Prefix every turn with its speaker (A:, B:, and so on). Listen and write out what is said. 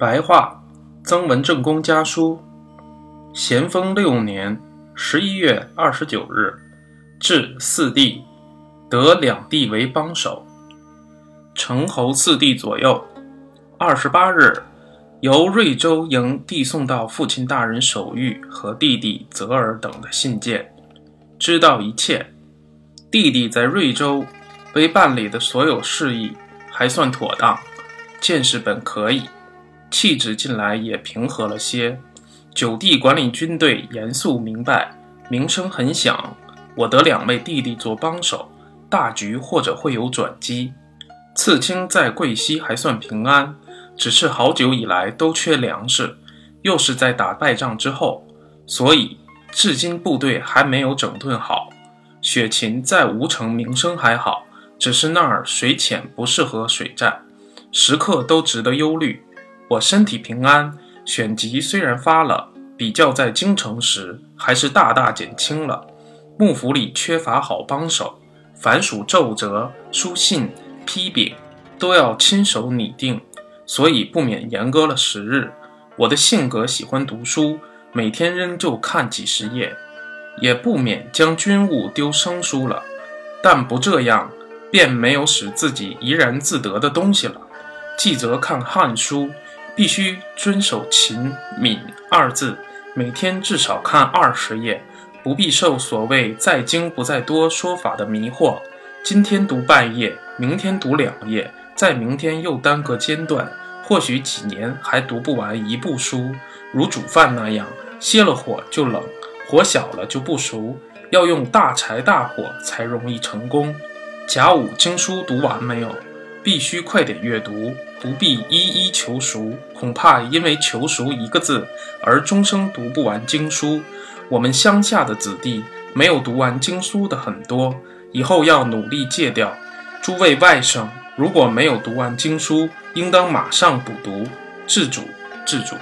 A: 白话，曾文正公家书。咸丰六年十一月二十九日，至四弟，得两弟为帮手，成侯四弟左右。二十八日，由瑞州迎递送到父亲大人手谕和弟弟泽尔等的信件，知道一切。弟弟在瑞州为办理的所有事宜还算妥当，见识本可以。气质近来也平和了些。九弟管理军队严肃明白，名声很响。我得两位弟弟做帮手，大局或者会有转机。刺青在桂西还算平安，只是好久以来都缺粮食，又是在打败仗之后，所以至今部队还没有整顿好。雪芹在吴城名声还好，只是那儿水浅，不适合水战，时刻都值得忧虑。我身体平安，选集虽然发了，比较在京城时还是大大减轻了。幕府里缺乏好帮手，凡属奏折、书信、批禀，都要亲手拟定，所以不免严搁了时日。我的性格喜欢读书，每天仍旧看几十页，也不免将军务丢生疏了。但不这样，便没有使自己怡然自得的东西了。记则看《汉书》。必须遵守勤敏二字，每天至少看二十页，不必受所谓在精不在多说法的迷惑。今天读半页，明天读两页，再明天又耽搁间断，或许几年还读不完一部书。如煮饭那样，歇了火就冷，火小了就不熟，要用大柴大火才容易成功。甲午经书读完没有？必须快点阅读，不必一一求熟，恐怕因为求熟一个字而终生读不完经书。我们乡下的子弟没有读完经书的很多，以后要努力戒掉。诸位外甥如果没有读完经书，应当马上补读，自主自主。